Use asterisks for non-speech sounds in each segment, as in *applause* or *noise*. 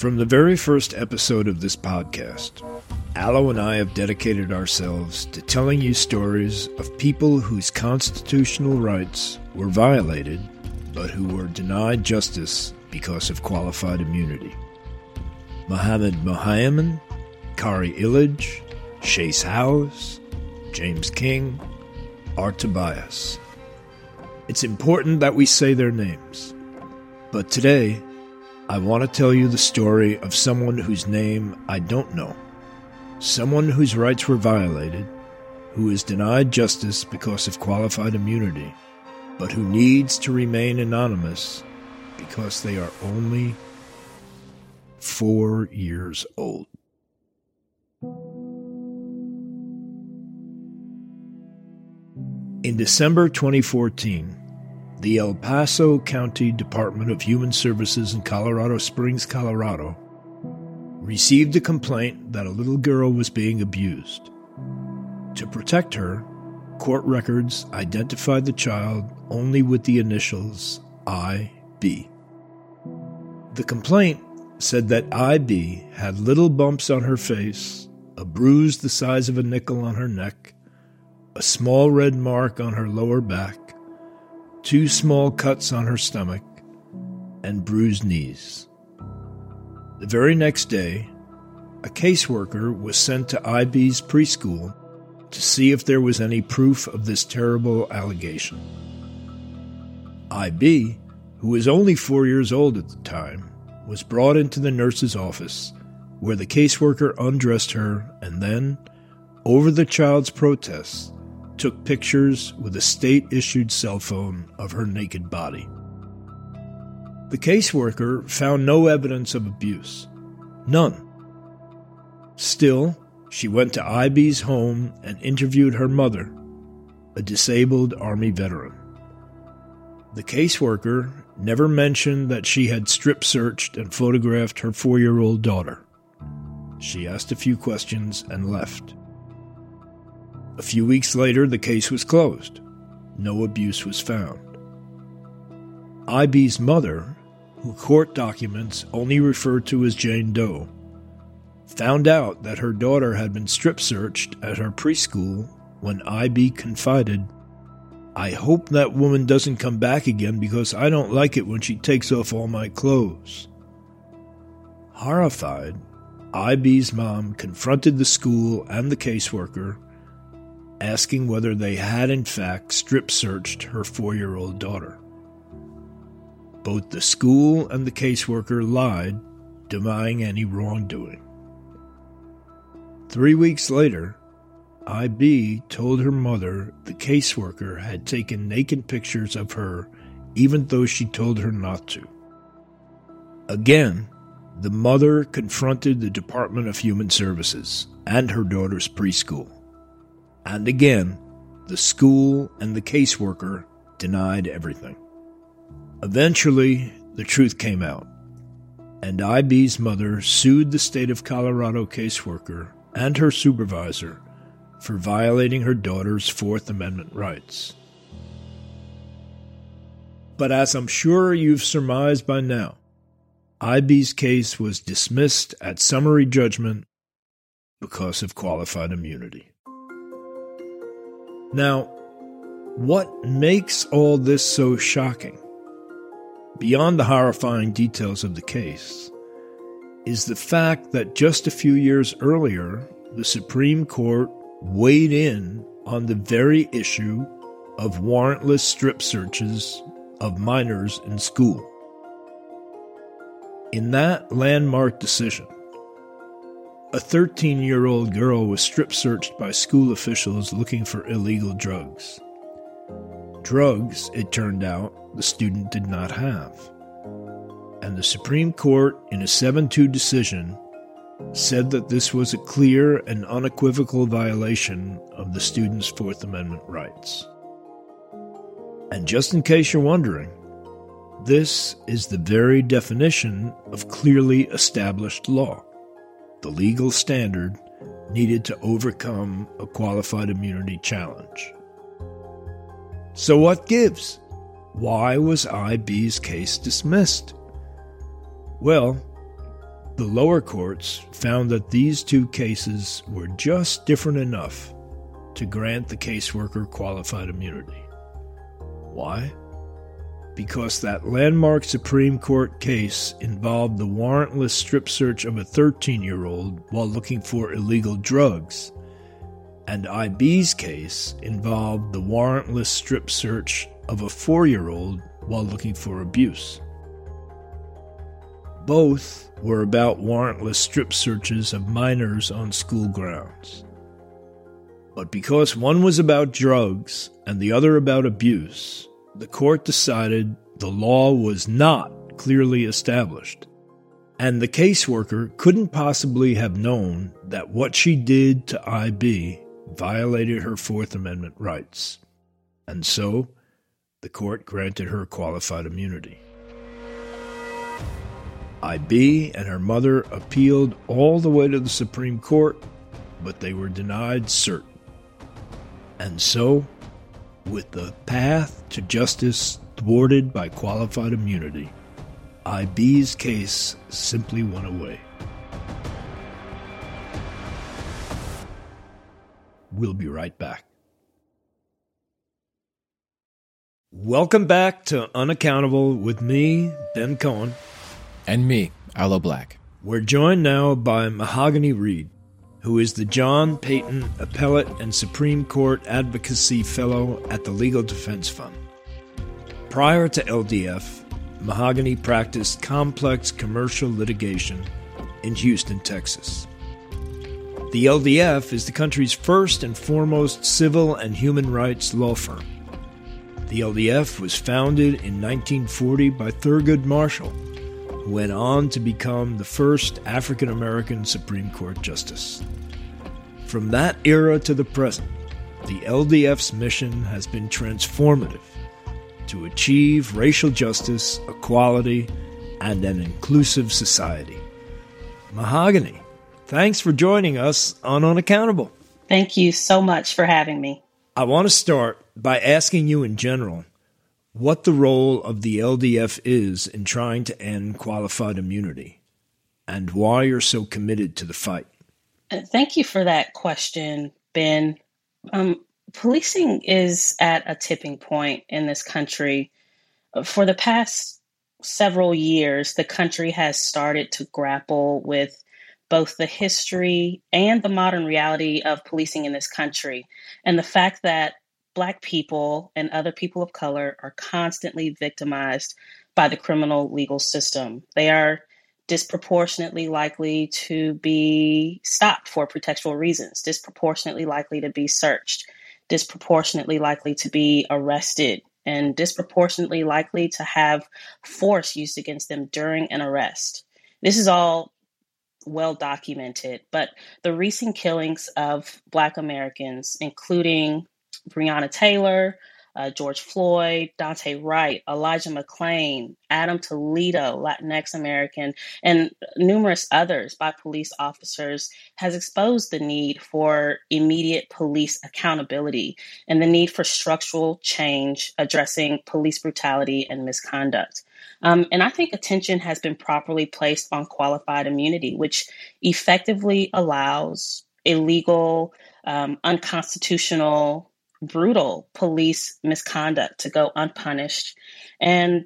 From the very first episode of this podcast, Aloe and I have dedicated ourselves to telling you stories of people whose constitutional rights were violated, but who were denied justice because of qualified immunity. Mohammed Mohayemen, Khari Illidge, Shase Howse, James King, Art Tobias. It's important that we say their names. But today, I want to tell you the story of someone whose name I don't know, someone whose rights were violated, who is denied justice because of qualified immunity, but who needs to remain anonymous because they are only four years old. In December 2014, the El Paso County Department of Human Services in Colorado Springs, Colorado, received a complaint that a little girl was being abused. To protect her, court records identified the child only with the initials IB. The complaint said that IB had little bumps on her face, a bruise the size of a nickel on her neck, a small red mark on her lower back, two small cuts on her stomach, and bruised knees. The very next day, a caseworker was sent to IB's preschool to see if there was any proof of this terrible allegation. IB, who was only four years old at the time, was brought into the nurse's office, where the caseworker undressed her and then, over the child's protests, took pictures with a state issued cell phone of her naked body. The caseworker found no evidence of abuse. None. Still, she went to IB's home and interviewed her mother, a disabled Army veteran. The caseworker never mentioned that she had strip searched and photographed her four year old daughter. She asked a few questions and left. A few weeks later, the case was closed. No abuse was found. IB's mother, who court documents only refer to as Jane Doe, found out that her daughter had been strip searched at her preschool when IB confided, I hope that woman doesn't come back again because I don't like it when she takes off all my clothes. Horrified, IB's mom confronted the school and the caseworker asking whether they had in fact strip searched her four year old daughter. Both the school and the caseworker lied, denying any wrongdoing. Three weeks later, IB told her mother the caseworker had taken naked pictures of her even though she told her not to. Again, the mother confronted the Department of Human Services and her daughter's preschool. And again, the school and the caseworker denied everything. Eventually, the truth came out, and IB's mother sued the state of Colorado caseworker and her supervisor for violating her daughter's Fourth Amendment rights. But as I'm sure you've surmised by now, IB's case was dismissed at summary judgment because of qualified immunity. Now, what makes all this so shocking, beyond the horrifying details of the case, is the fact that just a few years earlier, the Supreme Court weighed in on the very issue of warrantless strip searches of minors in school. In that landmark decision, a 13 year old girl was strip searched by school officials looking for illegal drugs. Drugs, it turned out, the student did not have. And the Supreme Court, in a 7 2 decision, said that this was a clear and unequivocal violation of the student's Fourth Amendment rights. And just in case you're wondering, this is the very definition of clearly established law the legal standard needed to overcome a qualified immunity challenge. So, what gives? Why was IB's case dismissed? Well, the lower courts found that these two cases were just different enough to grant the caseworker qualified immunity. Why? Because that landmark Supreme Court case involved the warrantless strip search of a 13 year old while looking for illegal drugs, and IB's case involved the warrantless strip search of a four year old while looking for abuse. Both were about warrantless strip searches of minors on school grounds. But because one was about drugs and the other about abuse, the court decided the law was not clearly established, and the caseworker couldn't possibly have known that what she did to IB violated her Fourth Amendment rights. And so, the court granted her qualified immunity. IB and her mother appealed all the way to the Supreme Court, but they were denied cert. And so, with the path to justice thwarted by qualified immunity, IB's case simply went away. We'll be right back. Welcome back to Unaccountable with me, Ben Cohen. And me, Aloe Blacc. We're joined now by Mahogane Reed who is the John Payton Appellate and Supreme Court Advocacy Fellow at the Legal Defense Fund. Prior to LDF, Mahogane practiced complex commercial litigation in Houston, Texas. The LDF is the country's first and foremost civil and human rights law firm. The LDF was founded in 1940 by Thurgood Marshall, went on to become the first African American Supreme Court Justice. From that era to the present, the LDF's mission has been transformative to achieve racial justice, equality, and an inclusive society. Mahogane, thanks for joining us on Unaccountable. Thank you so much for having me. I want to start by asking you in general what the role of the LDF is in trying to end qualified immunity and why you're so committed to the fight. Uh, thank you for that question, Ben. Um, policing is at a tipping point in this country. For the past several years, the country has started to grapple with both the history and the modern reality of policing in this country, and the fact that Black people and other people of color are constantly victimized by the criminal legal system. They are disproportionately likely to be stopped for pretextual reasons, disproportionately likely to be searched, disproportionately likely to be arrested, and disproportionately likely to have force used against them during an arrest. This is all well documented, but the recent killings of Black Americans, including Breonna Taylor, uh, George Floyd, Daunte Wright, Elijah McClain, Adam Toledo, Latinx American, and numerous others by police officers has exposed the need for immediate police accountability and the need for structural change addressing police brutality and misconduct. Um, and I think attention has been properly placed on qualified immunity, which effectively allows illegal, um, unconstitutional brutal police misconduct to go unpunished and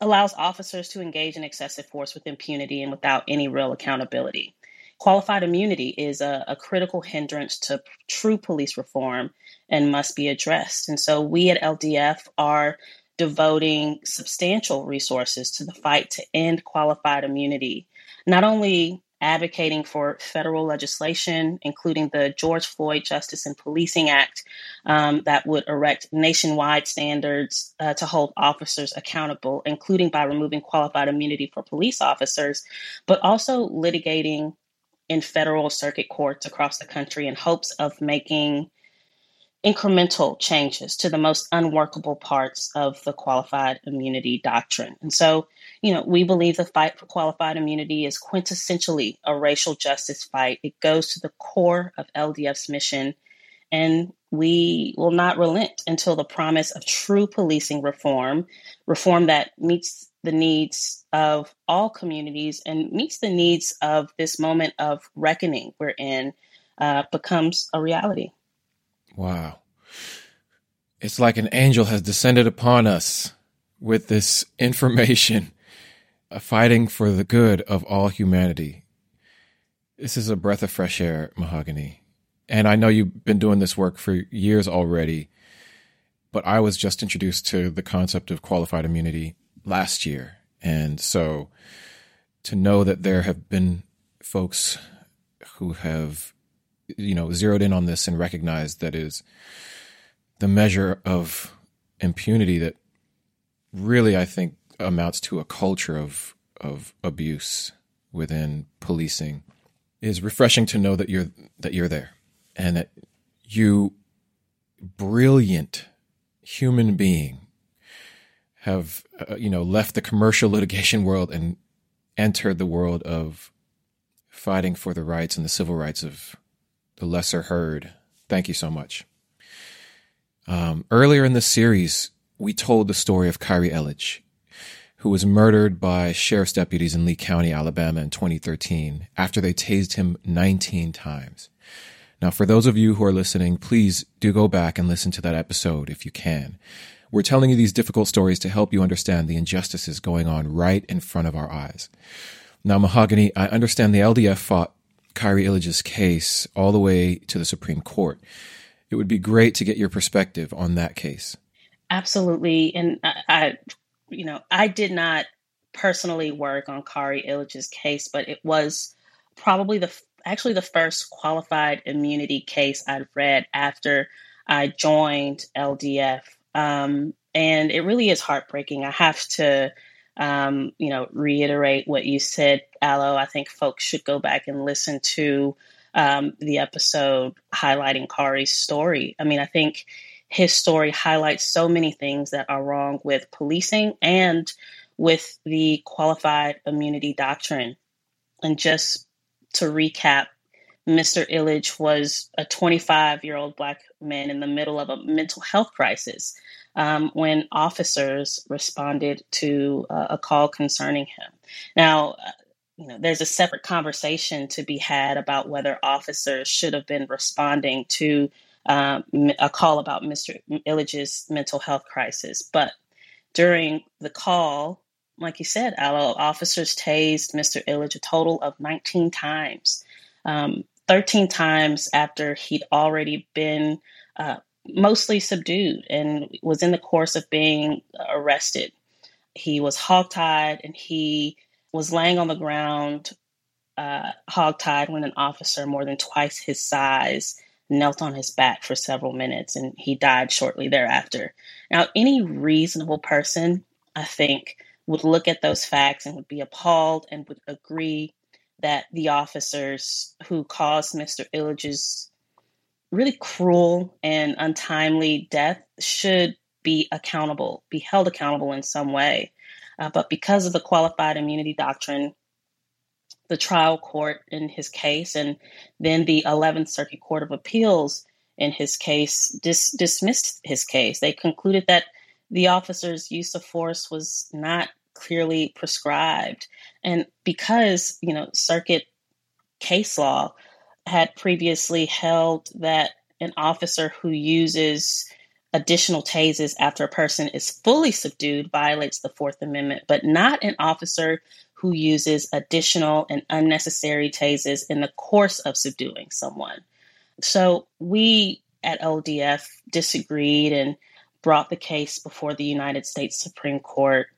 allows officers to engage in excessive force with impunity and without any real accountability. Qualified immunity is a, a, critical hindrance to true police reform and must be addressed. And so we at LDF are devoting substantial resources to the fight to end qualified immunity, not only advocating for federal legislation, including the George Floyd Justice and Policing Act, um, that would erect nationwide standards uh, to hold officers accountable, including by removing qualified immunity for police officers, but also litigating in federal circuit courts across the country in hopes of making incremental changes to the most unworkable parts of the qualified immunity doctrine. And so, you know, we believe the fight for qualified immunity is quintessentially a racial justice fight. It goes to the core of LDF's mission, and we will not relent until the promise of true policing reform, reform that meets the needs of all communities and meets the needs of this moment of reckoning we're in uh, becomes a reality. Wow. It's like an angel has descended upon us with this information, fighting for the good of all humanity. This is a breath of fresh air, Mahogane. And I know you've been doing this work for years already, but I was just introduced to the concept of qualified immunity last year. And so to know that there have been folks who have, you know, zeroed in on this and recognized that is the measure of impunity that really, I think, amounts to a culture of of abuse within policing is refreshing to know that you're that you're there and that you brilliant human being have uh, you know left the commercial *laughs* litigation world and entered the world of fighting for the rights and the civil rights of the lesser herd. Thank you so much. Um, earlier in the series, we told the story of Khari Illidge, who was murdered by sheriff's deputies in Lee County, Alabama in 2013 after they tased him 19 times. Now, for those of you who are listening, please do go back and listen to that episode if you can. We're telling you these difficult stories to help you understand the injustices going on right in front of our eyes. Now, Mahogane, I understand the LDF fought Khari Illidge's case all the way to the Supreme Court. It would be great to get your perspective on that case. Absolutely. And I, I you know, I did not personally work on Khari Illidge's case, but it was probably the actually the first qualified immunity case I'd read after I joined LDF. Um, and it really is heartbreaking. I have to, um, you know, reiterate what you said, Aloe. I think folks should go back and listen to um, the episode highlighting Khari's story. I mean, I think his story highlights so many things that are wrong with policing and with the qualified immunity doctrine. And just to recap, Mr. Illidge was a 25 year old Black man in the middle of a mental health crisis um, when officers responded to uh, a call concerning him. Now, uh, you know, there's a separate conversation to be had about whether officers should have been responding to um, a call about Mr. Illidge's mental health crisis. But during the call, like you said, Aloe, officers tased Mr. Illidge a total of 19 times, um, 13 times after he'd already been uh, mostly subdued and was in the course of being arrested. He was hogtied and he was laying on the ground, uh, hogtied, when an officer more than twice his size knelt on his back for several minutes and he died shortly thereafter. Now, any reasonable person, I think, would look at those facts and would be appalled and would agree that the officers who caused Mr. Illidge's really cruel and untimely death should be accountable, be held accountable in some way. Uh, but because of the qualified immunity doctrine, the trial court in his case and then the 11th Circuit Court of Appeals in his case dis- dismissed his case. They concluded that the officer's use of force was not clearly prescribed. And because, you know, circuit case law had previously held that an officer who uses additional tases after a person is fully subdued violates the Fourth Amendment, but not an officer who uses additional and unnecessary tases in the course of subduing someone. So we at LDF disagreed and brought the case before the United States Supreme Court.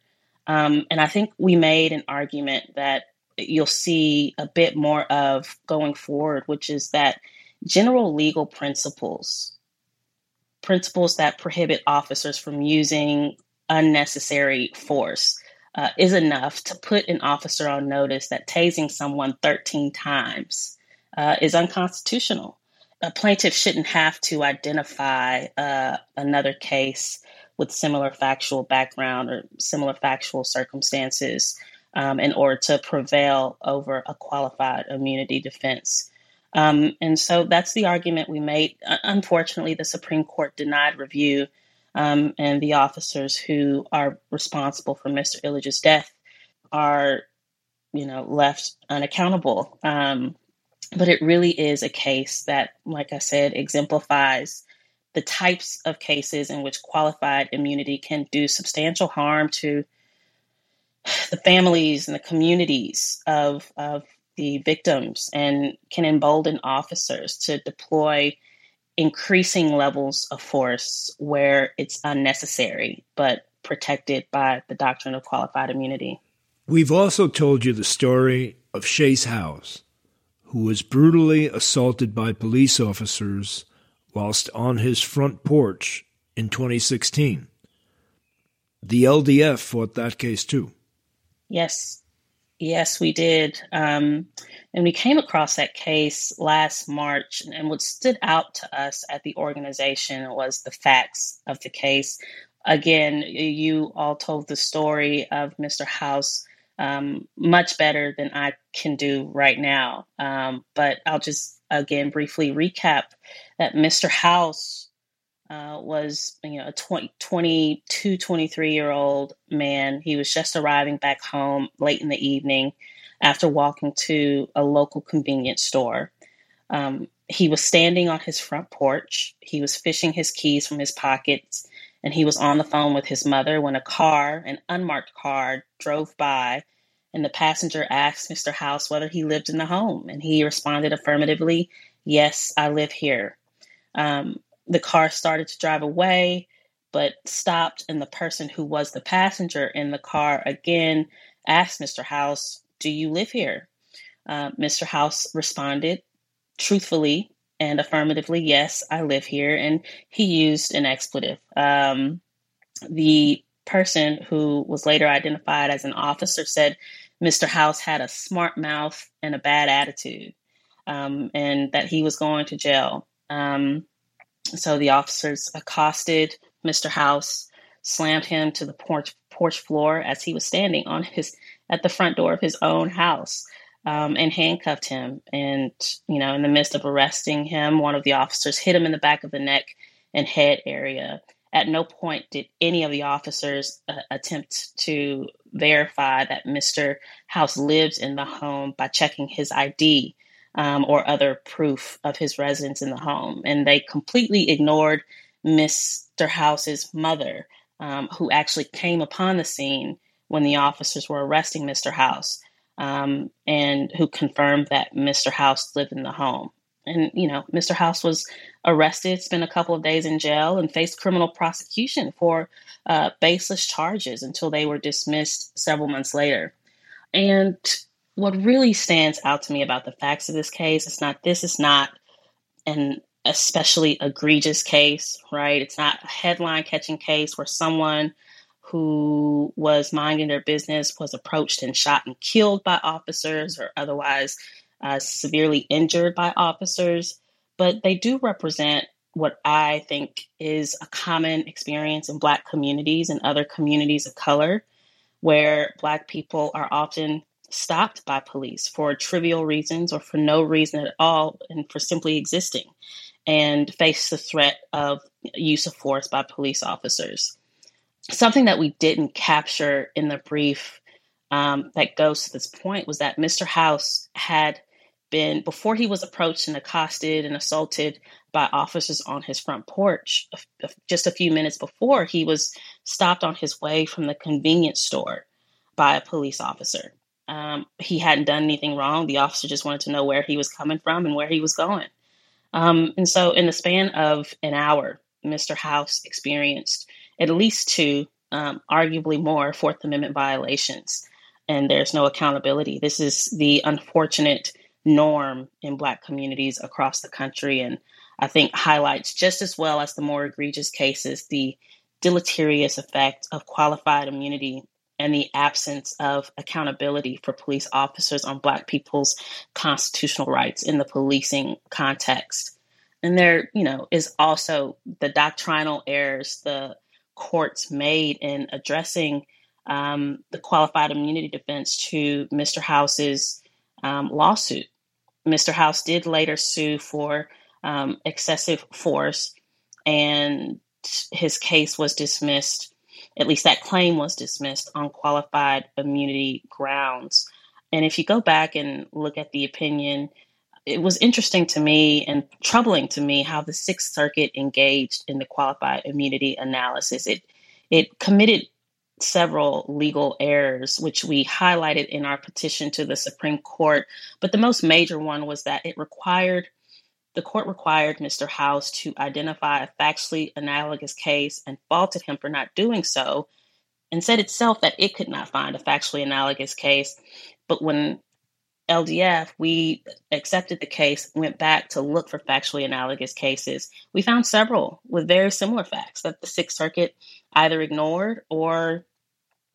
Um, and I think we made an argument that you'll see a bit more of going forward, which is that general legal principles, principles that prohibit officers from using unnecessary force, uh, is enough to put an officer on notice that tasing someone 13 times uh, is unconstitutional. A plaintiff shouldn't have to identify uh, another case with similar factual background or similar factual circumstances um, in order to prevail over a qualified immunity defense. Um, and so that's the argument we made. Unfortunately, the Supreme Court denied review um, and the officers who are responsible for Mr. Illidge's death are, you know, left unaccountable. Um, but it really is a case that, like I said, exemplifies the types of cases in which qualified immunity can do substantial harm to the families and the communities of, of the victims and can embolden officers to deploy increasing levels of force where it's unnecessary but protected by the doctrine of qualified immunity. We've also told you the story of Shase Howse, who was brutally assaulted by police officers whilst on his front porch in 2016. The LDF fought that case too. Yes, Yes, we did. Um, and we came across that case last March. And what stood out to us at the organization was the facts of the case. Again, you all told the story of Mr. Howse um, much better than I can do right now. Um, but I'll just again briefly recap that Mr. Howse uh, was you know a 20, 22 23 year old man. He was just arriving back home late in the evening after walking to a local convenience store. Um, he was standing on his front porch. He was fishing his keys from his pockets and he was on the phone with his mother when a car an unmarked car drove by and the passenger asked mr howse whether he lived in the home and he responded affirmatively yes i live here. Um, the car started to drive away, but stopped, and the person who was the passenger in the car again asked Mr. Howse, Do you live here? Uh, Mr. Howse responded truthfully and affirmatively, Yes, I live here. And he used an expletive. Um, the person who was later identified as an officer said Mr. Howse had a smart mouth and a bad attitude, um, and that he was going to jail. Um, so the officers accosted Mr. Howse, slammed him to the porch porch floor as he was standing on his at the front door of his own house, um, and handcuffed him. And you know, in the midst of arresting him, one of the officers hit him in the back of the neck and head area. At no point did any of the officers uh, attempt to verify that Mr. Howse lived in the home by checking his ID um, or other proof of his residence in the home. And they completely ignored Mr. Howse's mother, um, who actually came upon the scene when the officers were arresting Mr. Howse um, and who confirmed that Mr. Howse lived in the home. And, you know, Mr. Howse was arrested, spent a couple of days in jail, and faced criminal prosecution for uh, baseless charges until they were dismissed several months later. And what really stands out to me about the facts of this case is not this is not an especially egregious case, right? It's not a headline catching case where someone who was minding their business was approached and shot and killed by officers or otherwise uh, severely injured by officers. But they do represent what I think is a common experience in Black communities and other communities of color, where Black people are often stopped by police for trivial reasons or for no reason at all and for simply existing and face the threat of use of force by police officers. Something that we didn't capture in the brief um, that goes to this point was that Mr. Howse had been, before he was approached and accosted and assaulted by officers on his front porch, just a few minutes before, he was stopped on his way from the convenience store by a police officer. Um, he hadn't done anything wrong. The officer just wanted to know where he was coming from and where he was going. Um, and so, in the span of an hour, Mr. Howse experienced at least two, um, arguably more, Fourth Amendment violations. And there's no accountability. This is the unfortunate norm in Black communities across the country. And I think highlights just as well as the more egregious cases the deleterious effect of qualified immunity and the absence of accountability for police officers on Black people's constitutional rights in the policing context. And there, you know, is also the doctrinal errors the courts made in addressing um, the qualified immunity defense to Mr. Howse's um, lawsuit. Mr. Howse did later sue for um, excessive force, and his case was dismissed, at least that claim was dismissed on qualified immunity grounds. And if you go back and look at the opinion, it was interesting to me and troubling to me how the Sixth Circuit engaged in the qualified immunity analysis. It it committed several legal errors, which we highlighted in our petition to the Supreme Court. But the most major one was that it required the court required Mr. Howse to identify a factually analogous case and faulted him for not doing so, and said itself that it could not find a factually analogous case. But when LDF, we accepted the case, went back to look for factually analogous cases. We found several with very similar facts that the Sixth Circuit either ignored or,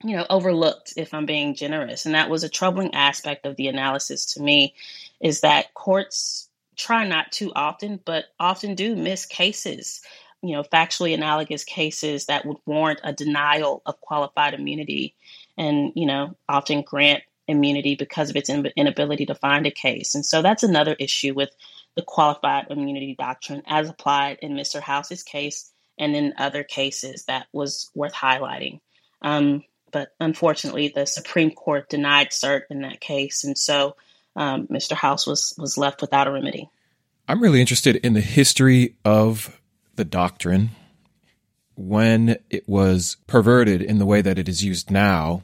you know, overlooked, if I'm being generous. And that was a troubling aspect of the analysis to me, is that courts try not too often, but often do miss cases, you know, factually analogous cases that would warrant a denial of qualified immunity and, you know, often grant immunity because of its inability to find a case. And so that's another issue with the qualified immunity doctrine as applied in Mr. Howse's case and in other cases that was worth highlighting. Um, but unfortunately, the Supreme Court denied cert in that case, and so um, Mr. Howse was was left without a remedy. I'm really interested in the history of the doctrine when it was perverted in the way that it is used now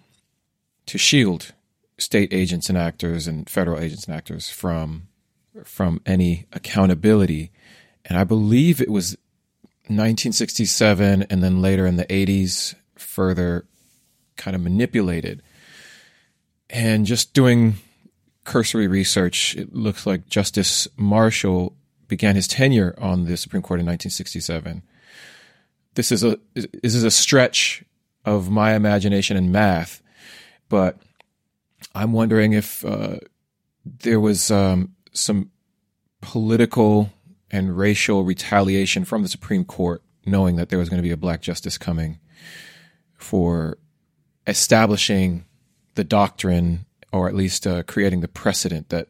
to shield state agents and actors and federal agents and actors from from any accountability. And I believe it was 1967 and then later in the 80s further kind of manipulated. And just doing cursory research, it looks like Justice Marshall began his tenure on the Supreme Court in 1967. This is a this is a stretch of my imagination and math, but I'm wondering if uh, there was um, some political and racial retaliation from the Supreme Court, knowing that there was going to be a black justice coming for establishing the doctrine or at least uh, creating the precedent that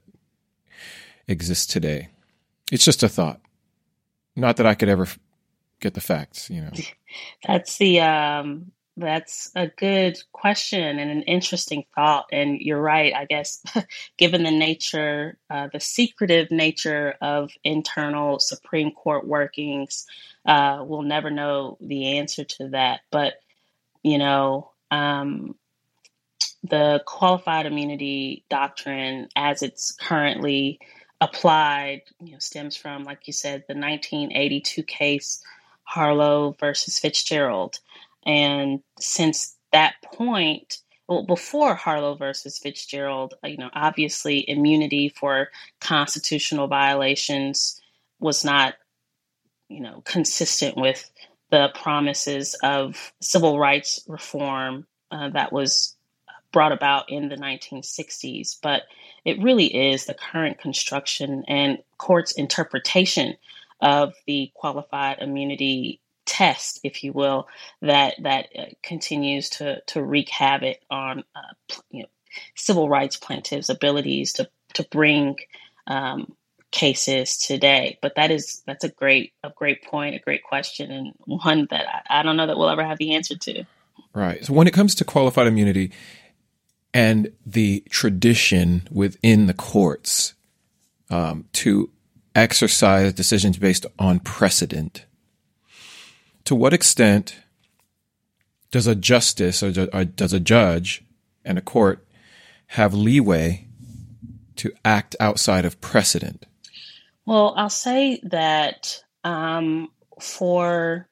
exists today. It's just a thought. Not that I could ever get the facts, you know. *laughs* That's the um that's a good question and an interesting thought. And you're right, I guess, *laughs* given the nature, uh, the secretive nature of internal Supreme Court workings, uh, we'll never know the answer to that. But, you know, um, the qualified immunity doctrine, as it's currently applied, you know, stems from, like you said, the 1982 case Harlow versus Fitzgerald. And since that point, well, before Harlow versus Fitzgerald, you know, obviously immunity for constitutional violations was not, you know, consistent with the promises of civil rights reform uh, that was brought about in the 1960s. But it really is the current construction and court's interpretation of the qualified immunity test, if you will, that that uh, continues to to wreak havoc on uh, you know, civil rights plaintiffs' abilities to to bring um, cases today. But that is that's a great a great point, a great question, and one that I, I don't know that we'll ever have the answer to. Right. So when it comes to qualified immunity and the tradition within the courts um, to exercise decisions based on precedent to what extent does a justice or does a judge and a court have leeway to act outside of precedent? Well, I'll say that um, for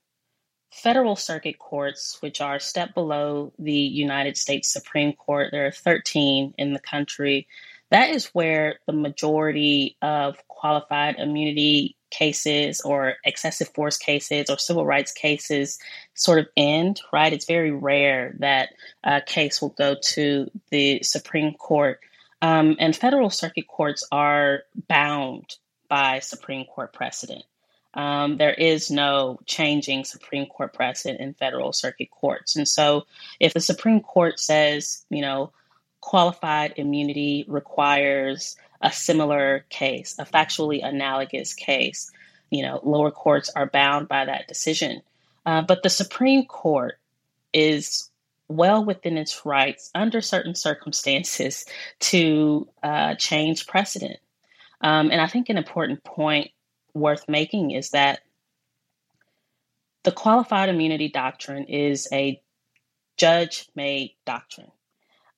federal circuit courts, which are a step below the United States Supreme Court, there are 13 in the country. That is where the majority of qualified immunity cases or excessive force cases or civil rights cases sort of end, right? It's very rare that a case will go to the Supreme Court. Um, and federal circuit courts are bound by Supreme Court precedent. Um, there is no changing Supreme Court precedent in federal circuit courts. And so if the Supreme Court says, you know, qualified immunity requires a similar case, a factually analogous case. You know, lower courts are bound by that decision. Uh, but the Supreme Court is well within its rights under certain circumstances *laughs* to uh, change precedent. Um, and I think an important point worth making is that the qualified immunity doctrine is a judge made doctrine.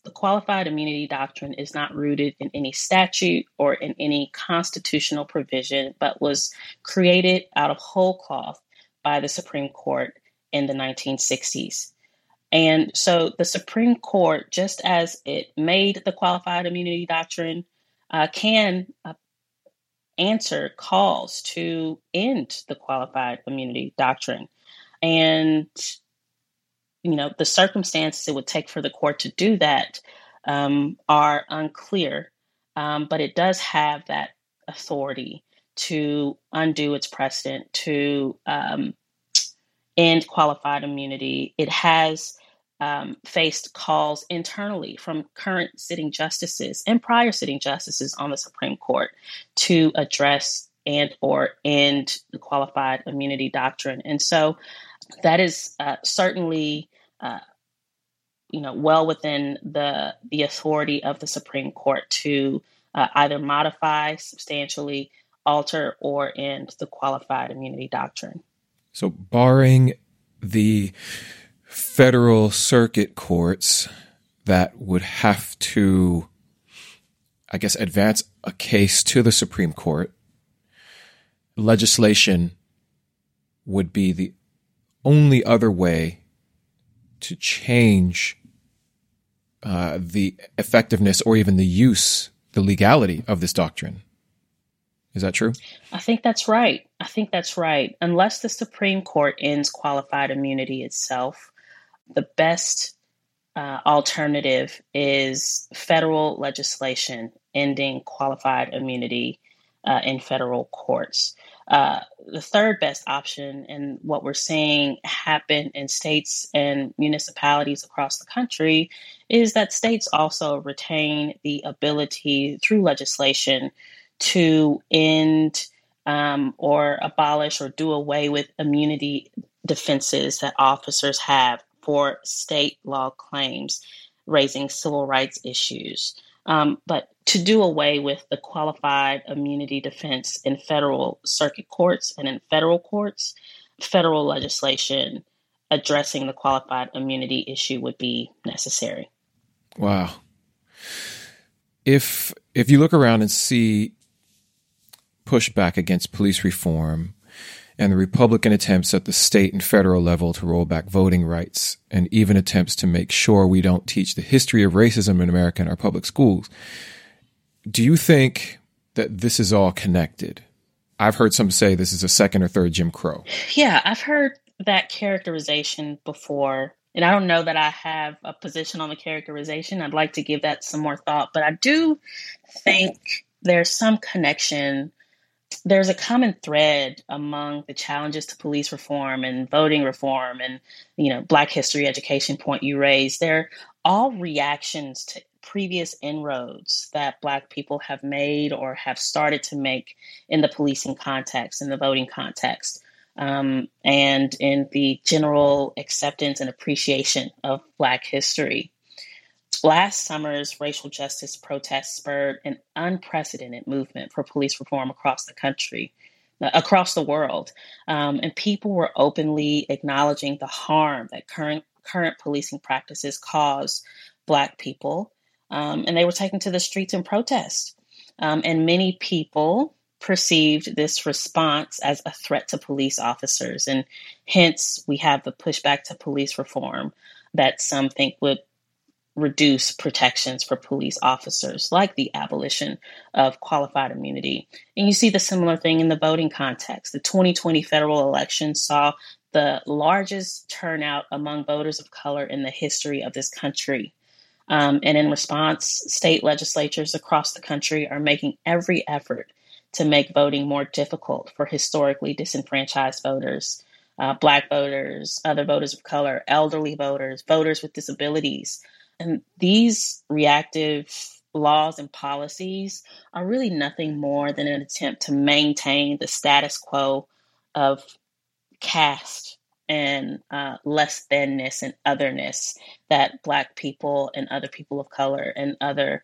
The qualified immunity doctrine is not rooted in any statute or in any constitutional provision, but was created out of whole cloth by the Supreme Court in the 1960s. And so the Supreme Court, just as it made the qualified immunity doctrine, uh, can uh, answer calls to end the qualified immunity doctrine. And, you know, the circumstances it would take for the court to do that um, are unclear, um, but it does have that authority to undo its precedent, to um, end qualified immunity. It has um, faced calls internally from current sitting justices and prior sitting justices on the Supreme Court to address and or end the qualified immunity doctrine. And so that is uh, certainly uh, you know well within the the authority of the Supreme Court to uh, either modify substantially alter or end the qualified immunity doctrine. So barring the federal circuit courts that would have to, I guess, advance a case to the Supreme Court. Legislation would be the only other way to change uh, the effectiveness or even the use, the legality of this doctrine. Is that true? I think that's right. I think that's right. Unless the Supreme Court ends qualified immunity itself, the best uh, alternative is federal legislation ending qualified immunity uh, in federal courts. Uh, the third best option, and what we're seeing happen in states and municipalities across the country, is that states also retain the ability through legislation to end um, or abolish or do away with immunity defenses that officers have for state law claims raising civil rights issues. Um, but to do away with the qualified immunity defense in federal circuit courts and in federal courts, federal legislation addressing the qualified immunity issue would be necessary. Wow. If if you look around and see pushback against police reform and the Republican attempts at the state and federal level to roll back voting rights, and even attempts to make sure we don't teach the history of racism in America in our public schools. Do you think that this is all connected? I've heard some say this is a second or third Jim Crow. Yeah, I've heard that characterization before. And I don't know that I have a position on the characterization. I'd like to give that some more thought. But I do think there's some connection there's a common thread among the challenges to police reform and voting reform and you know black history education point you raised they're all reactions to previous inroads that black people have made or have started to make in the policing context in the voting context um, and in the general acceptance and appreciation of black history Last summer's racial justice protests spurred an unprecedented movement for police reform across the country, uh, across the world. Um, and people were openly acknowledging the harm that current, current policing practices cause Black people. Um, and they were taken to the streets in protest. Um, and many people perceived this response as a threat to police officers. And hence, we have the pushback to police reform that some think would reduce protections for police officers, like the abolition of qualified immunity. And you see the similar thing in the voting context. The 2020 federal election saw the largest turnout among voters of color in the history of this country. Um, and in response, state legislatures across the country are making every effort to make voting more difficult for historically disenfranchised voters. Uh, black voters, other voters of color, elderly voters, voters with disabilities, and these reactive laws and policies are really nothing more than an attempt to maintain the status quo of caste and uh, less thanness and otherness that Black people and other people of color and other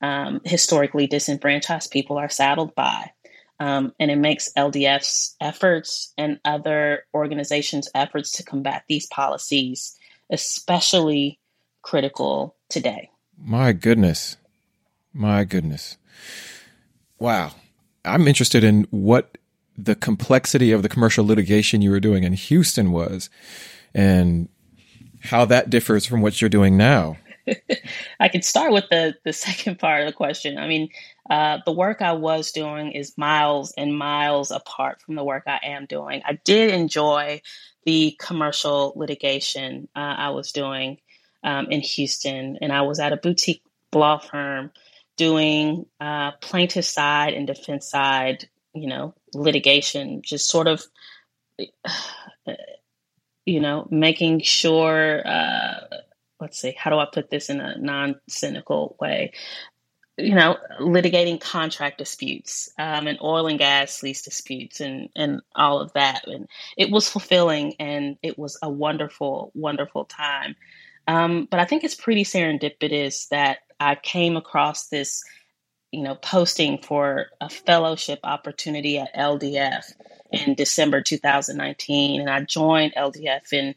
um, historically disenfranchised people are saddled by. Um, and it makes LDF's efforts and other organizations' efforts to combat these policies especially critical today. My goodness. My goodness. Wow. I'm interested in what the complexity of the commercial litigation you were doing in Houston was and how that differs from what you're doing now. *laughs* I could start with the the second part of the question. I mean, uh, the work I was doing is miles and miles apart from the work I am doing. I did enjoy the commercial litigation uh, I was doing um, in Houston, and I was at a boutique law firm doing uh, plaintiff side and defense side, you know, litigation, just sort of, *sighs* you know, making sure. Uh, let's see, how do I put this in a non cynical way? You know, litigating contract disputes um, and oil and gas lease disputes and, and all of that. And it was fulfilling and it was a wonderful, wonderful time. Um, but I think it's pretty serendipitous that I came across this, you know, posting for a fellowship opportunity at LDF in December 2019. And I joined LDF in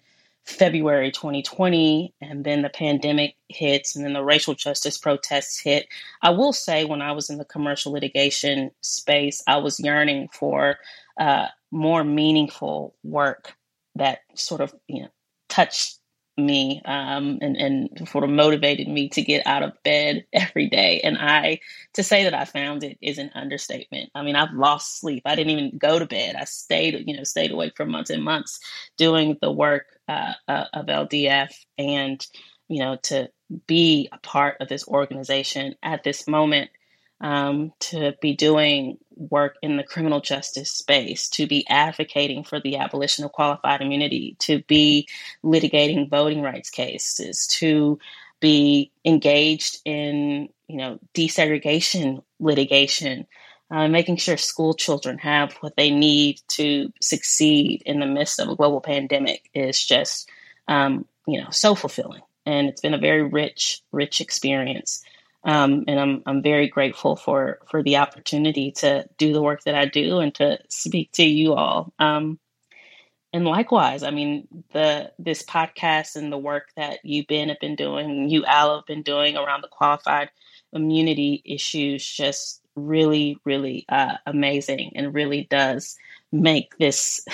February 2020, and then the pandemic hits, and then the racial justice protests hit. I will say, when I was in the commercial litigation space, I was yearning for uh, more meaningful work that sort of, you know, touched me um, and, and sort of motivated me to get out of bed every day. And I, to say that I found it is an understatement. I mean, I've lost sleep. I didn't even go to bed. I stayed, you know, stayed awake for months and months doing the work uh, uh, of LDF and, you know, to be a part of this organization at this moment um, to be doing work in the criminal justice space, to be advocating for the abolition of qualified immunity, to be litigating voting rights cases, to be engaged in you know desegregation litigation, uh, making sure school children have what they need to succeed in the midst of a global pandemic is just um, you know so fulfilling, and it's been a very rich, rich experience. Um, and I'm I'm very grateful for for the opportunity to do the work that I do and to speak to you all. Um, and likewise, I mean the this podcast and the work that you Ben have been doing, you Al have been doing around the qualified immunity issues, just really really uh, amazing and really does make this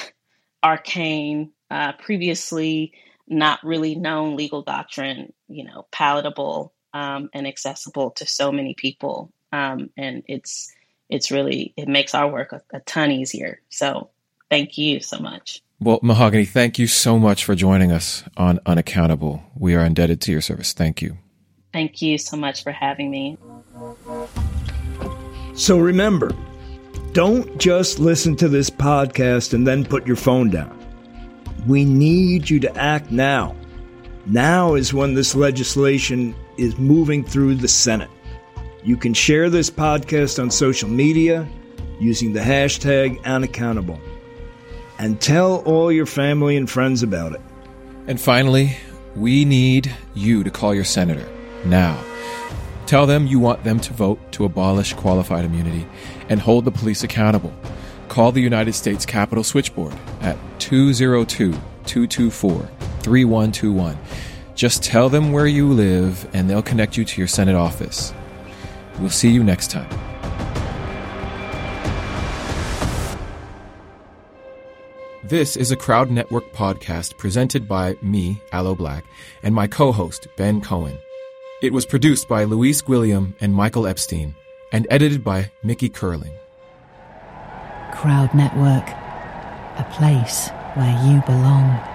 arcane, uh, previously not really known legal doctrine, you know, palatable um, and accessible to so many people. Um, and it's it's really it makes our work a, a ton easier. So thank you so much. Well, Mahogane, thank you so much for joining us on Unaccountable. We are indebted to your service. Thank you. Thank you so much for having me. So remember, don't just listen to this podcast and then put your phone down. We need you to act now. Now is when this legislation is moving through the Senate. You can share this podcast on social media using the hashtag unaccountable and tell all your family and friends about it. And finally, we need you to call your senator now. Tell them you want them to vote to abolish qualified immunity and hold the police accountable. Call the United States Capitol Switchboard at 202 224 3121 just tell them where you live and they'll connect you to your Senate office. We'll see you next time. This is a Crowd Network podcast presented by me, Aloe Blacc, and my co host, Ben Cohen. It was produced by Luis Gwilliam and Michael Epstein and edited by Mickey Curling. Crowd Network, a place where you belong.